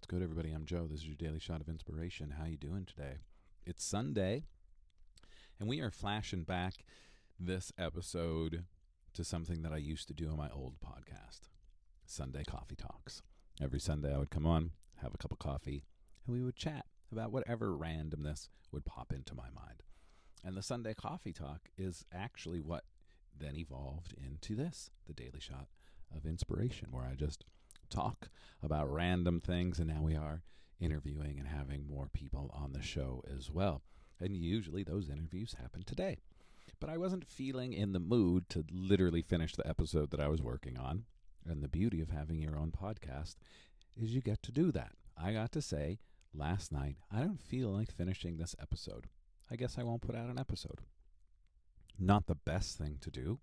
What's good, everybody? I'm Joe. This is your daily shot of inspiration. How you doing today? It's Sunday, and we are flashing back this episode to something that I used to do on my old podcast, Sunday Coffee Talks. Every Sunday, I would come on, have a cup of coffee, and we would chat about whatever randomness would pop into my mind. And the Sunday Coffee Talk is actually what then evolved into this, the Daily Shot of Inspiration, where I just talk about random things, and now we are interviewing and having more people on the show as well. And usually those interviews happen today. But I wasn't feeling in the mood to literally finish the episode that I was working on. And the beauty of having your own podcast is you get to do that. I got to say last night, I don't feel like finishing this episode. I guess I won't put out an episode. Not the best thing to do,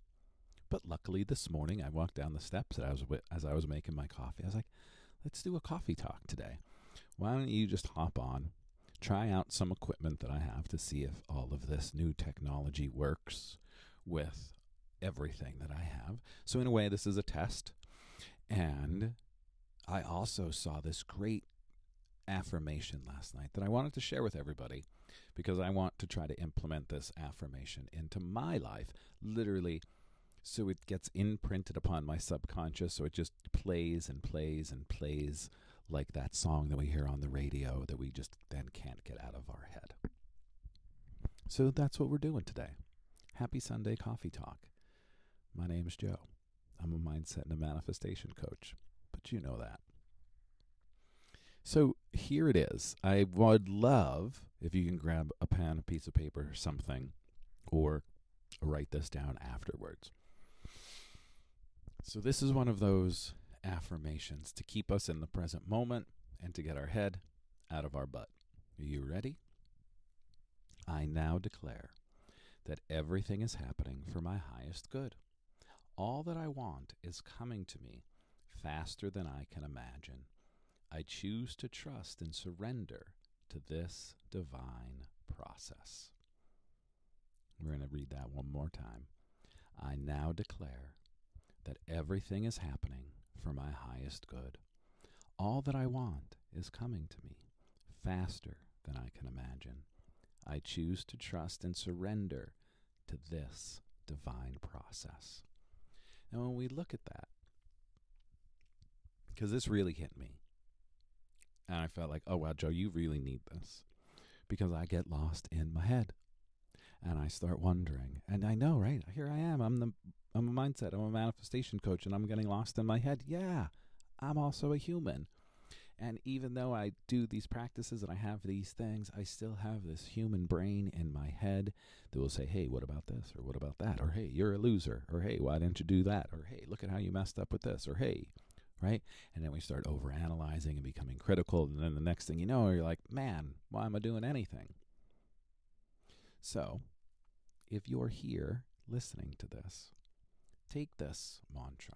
but luckily this morning I walked down the steps as I was as I was making my coffee. I was like, "Let's do a coffee talk today. Why don't you just hop on, try out some equipment that I have to see if all of this new technology works with everything that I have. So in a way this is a test. And I also saw this great affirmation last night that I wanted to share with everybody because I want to try to implement this affirmation into my life literally so it gets imprinted upon my subconscious so it just plays and plays and plays like that song that we hear on the radio that we just then can't get out of our head. So that's what we're doing today. Happy sunday coffee talk. My name is joe. I'm a mindset and a manifestation coach but you know that. So here it is. I would love if you can grab a pen a piece of paper something or write this down afterwards so, this is one of those affirmations to keep us in the present moment and to get our head out of our butt. Are you ready? I now declare that everything is happening for my highest good. All that I want is coming to me faster than I can imagine. I choose to trust and surrender to this divine process. We're going to read that one more time. I now declare that everything is happening for my highest good. All that I want is coming to me faster than I can imagine. I choose to trust and surrender to this divine process. And when we look at that, because this really hit me, and I felt like, oh, wow, Joe, you really need this. Because I get lost in my head. And I start wondering. And I know, right? Here I am. I'm the I'm a mindset, I'm a manifestation coach, and I'm getting lost in my head. Yeah, I'm also a human. And even though I do these practices and I have these things, I still have this human brain in my head that will say, hey, what about this? Or what about that? Or hey, you're a loser. Or hey, why didn't you do that? Or hey, look at how you messed up with this. Or hey, right? And then we start overanalyzing and becoming critical. And then the next thing you know, you're like, man, why am I doing anything? So, if you're here listening to this, Take this mantra,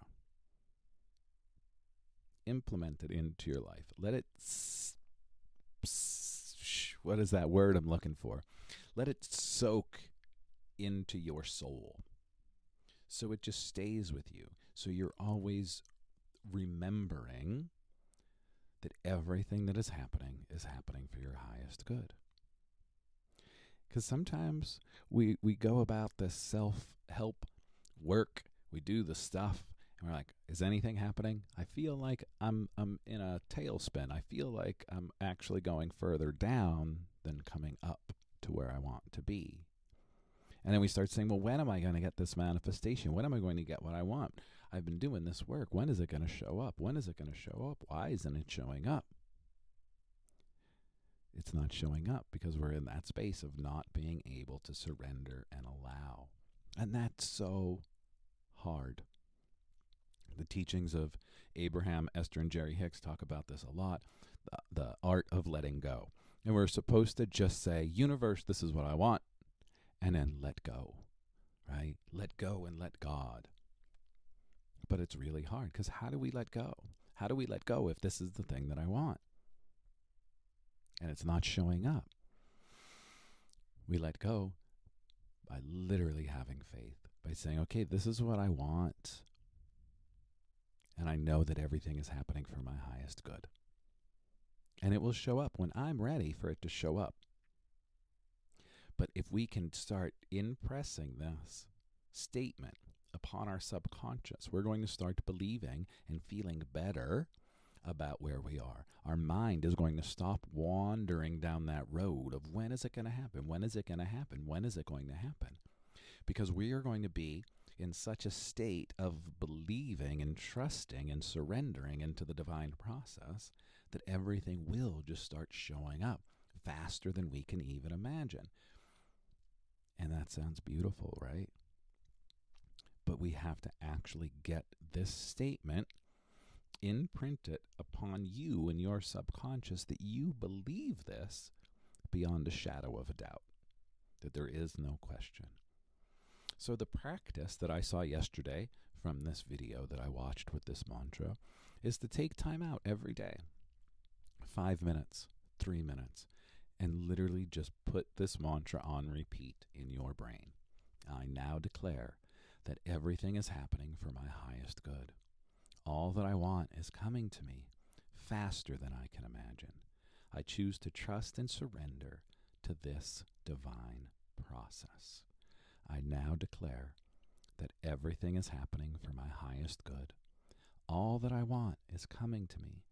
implement it into your life. Let it, what is that word I'm looking for? Let it soak into your soul. So it just stays with you. So you're always remembering that everything that is happening is happening for your highest good. Because sometimes we, we go about this self help work we do the stuff and we're like is anything happening? I feel like i'm i'm in a tailspin. I feel like i'm actually going further down than coming up to where i want to be. And then we start saying well when am i going to get this manifestation? When am i going to get what i want? I've been doing this work. When is it going to show up? When is it going to show up? Why isn't it showing up? It's not showing up because we're in that space of not being able to surrender and allow. And that's so hard. The teachings of Abraham, Esther, and Jerry Hicks talk about this a lot the, the art of letting go. And we're supposed to just say, Universe, this is what I want, and then let go, right? Let go and let God. But it's really hard because how do we let go? How do we let go if this is the thing that I want? And it's not showing up. We let go by literally having faith by saying, okay, this is what I want. And I know that everything is happening for my highest good. And it will show up when I'm ready for it to show up. But if we can start impressing this statement upon our subconscious, we're going to start believing and feeling better about where we are. Our mind is going to stop wandering down that road of when is it going to happen? When is it going to happen? When is it going to happen? Because we are going to be in such a state of believing and trusting and surrendering into the divine process that everything will just start showing up faster than we can even imagine. And that sounds beautiful, right? But we have to actually get this statement imprint it upon you and your subconscious that you believe this beyond a shadow of a doubt, that there is no question. So, the practice that I saw yesterday from this video that I watched with this mantra is to take time out every day five minutes, three minutes, and literally just put this mantra on repeat in your brain. I now declare that everything is happening for my highest good. All that I want is coming to me faster than I can imagine. I choose to trust and surrender to this divine process. I now declare that everything is happening for my highest good. All that I want is coming to me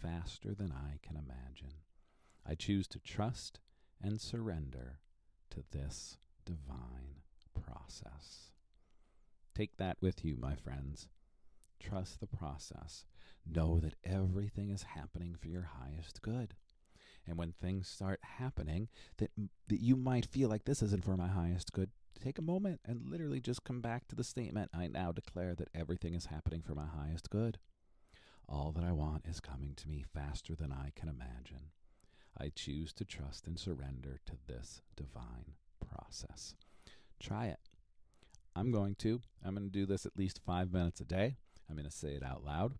faster than I can imagine. I choose to trust and surrender to this divine process. Take that with you, my friends. Trust the process. Know that everything is happening for your highest good. And when things start happening that, that you might feel like this isn't for my highest good, take a moment and literally just come back to the statement I now declare that everything is happening for my highest good. All that I want is coming to me faster than I can imagine. I choose to trust and surrender to this divine process. Try it. I'm going to. I'm going to do this at least five minutes a day. I'm going to say it out loud.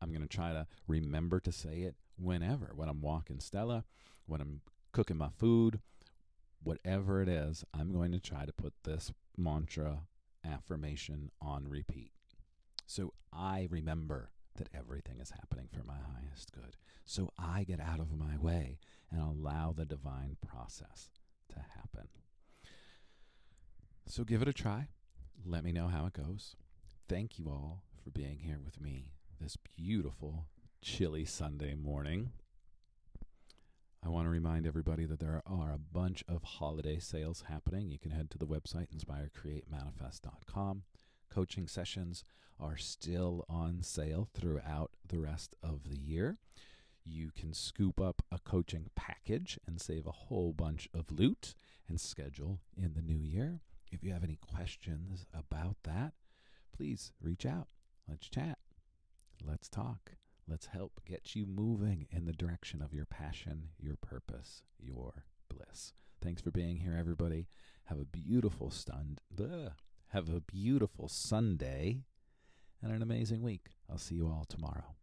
I'm going to try to remember to say it whenever, when I'm walking Stella, when I'm cooking my food, whatever it is, I'm going to try to put this mantra affirmation on repeat. So I remember that everything is happening for my highest good. So I get out of my way and allow the divine process to happen. So give it a try. Let me know how it goes. Thank you all for being here with me this beautiful, chilly Sunday morning. I want to remind everybody that there are a bunch of holiday sales happening. You can head to the website inspirecreatemanifest.com. Coaching sessions are still on sale throughout the rest of the year. You can scoop up a coaching package and save a whole bunch of loot and schedule in the new year. If you have any questions about that, please reach out. Let's chat. Let's talk. Let's help get you moving in the direction of your passion, your purpose, your bliss. Thanks for being here, everybody. Have a beautiful stun. Have a beautiful Sunday and an amazing week. I'll see you all tomorrow.